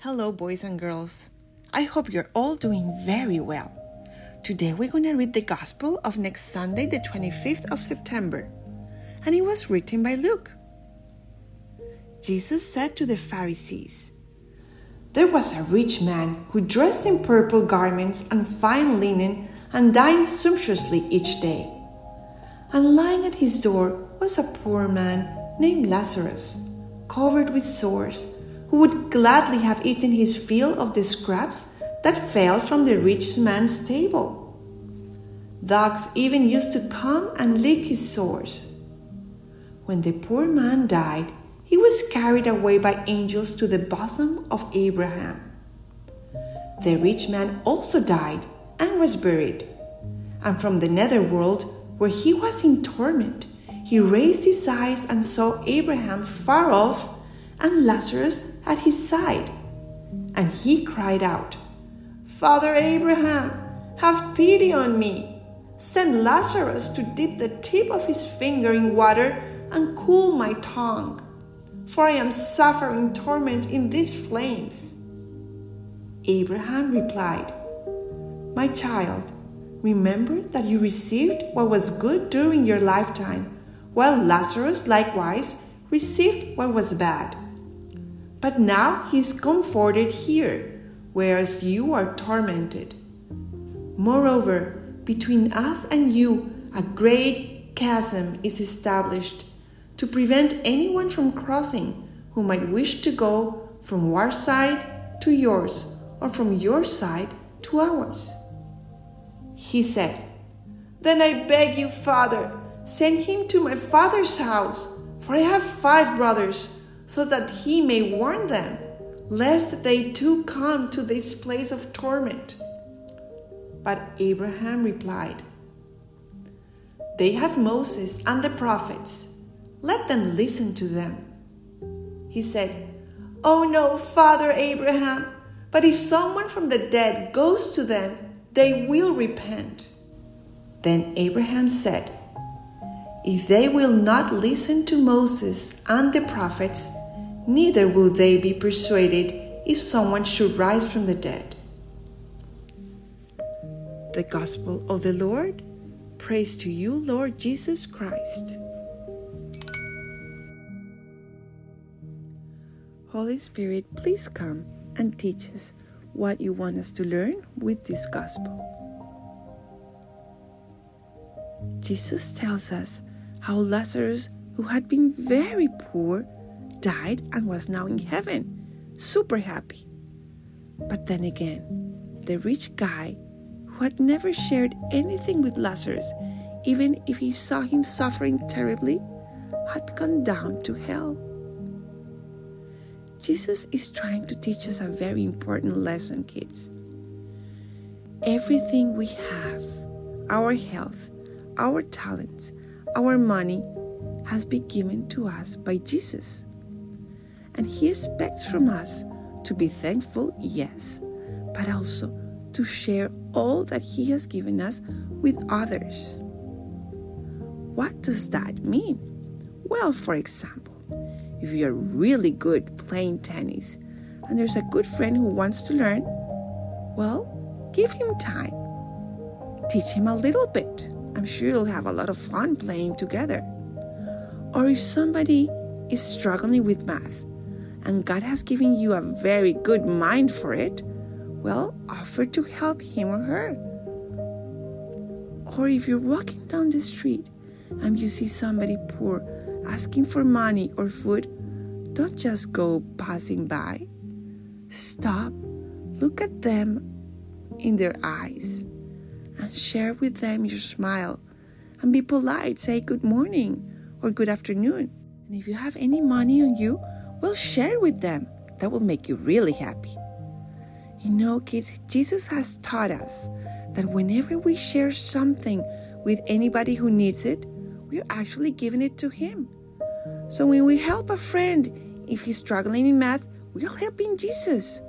Hello, boys and girls. I hope you're all doing very well. Today we're going to read the Gospel of next Sunday, the 25th of September, and it was written by Luke. Jesus said to the Pharisees, There was a rich man who dressed in purple garments and fine linen and dined sumptuously each day. And lying at his door was a poor man named Lazarus, covered with sores who would gladly have eaten his fill of the scraps that fell from the rich man's table. Dogs even used to come and lick his sores. When the poor man died, he was carried away by angels to the bosom of Abraham. The rich man also died and was buried. And from the netherworld, where he was in torment, he raised his eyes and saw Abraham far off and Lazarus at his side. And he cried out, Father Abraham, have pity on me. Send Lazarus to dip the tip of his finger in water and cool my tongue, for I am suffering torment in these flames. Abraham replied, My child, remember that you received what was good during your lifetime, while Lazarus likewise received what was bad. But now he is comforted here, whereas you are tormented. Moreover, between us and you, a great chasm is established to prevent anyone from crossing who might wish to go from our side to yours or from your side to ours. He said, Then I beg you, Father, send him to my father's house, for I have five brothers so that he may warn them, lest they too come to this place of torment. But Abraham replied, They have Moses and the prophets. Let them listen to them. He said, Oh no, Father Abraham, but if someone from the dead goes to them, they will repent. Then Abraham said, if they will not listen to Moses and the prophets, neither will they be persuaded if someone should rise from the dead. The Gospel of the Lord. Praise to you, Lord Jesus Christ. Holy Spirit, please come and teach us what you want us to learn with this Gospel. Jesus tells us how Lazarus, who had been very poor, died and was now in heaven, super happy. But then again, the rich guy, who had never shared anything with Lazarus, even if he saw him suffering terribly, had gone down to hell. Jesus is trying to teach us a very important lesson, kids. Everything we have, our health, our talents, our money has been given to us by Jesus. And He expects from us to be thankful, yes, but also to share all that He has given us with others. What does that mean? Well, for example, if you're really good playing tennis and there's a good friend who wants to learn, well, give him time. Teach him a little bit I'm sure you'll have a lot of fun playing together. Or if somebody is struggling with math and God has given you a very good mind for it, well, offer to help him or her. Or if you're walking down the street and you see somebody poor asking for money or food, don't just go passing by. Stop, look at them in their eyes and share with them your smile and be polite. Say good morning or good afternoon. And if you have any money on you, well, share with them. That will make you really happy. You know, kids, Jesus has taught us that whenever we share something with anybody who needs it, we're actually giving it to Him. So when we help a friend, if he's struggling in math, we're helping Jesus.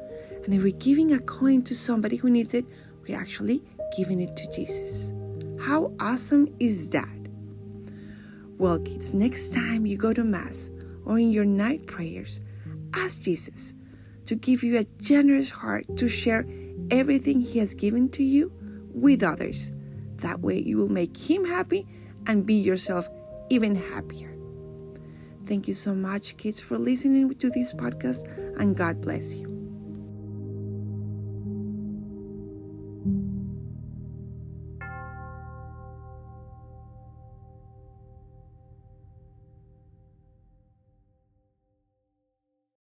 And if we're giving a coin to somebody who needs it, we're actually giving it to Jesus. How awesome is that? Well, kids, next time you go to Mass or in your night prayers, ask Jesus to give you a generous heart to share everything He has given to you with others. That way, you will make Him happy and be yourself even happier. Thank you so much, kids, for listening to this podcast, and God bless you.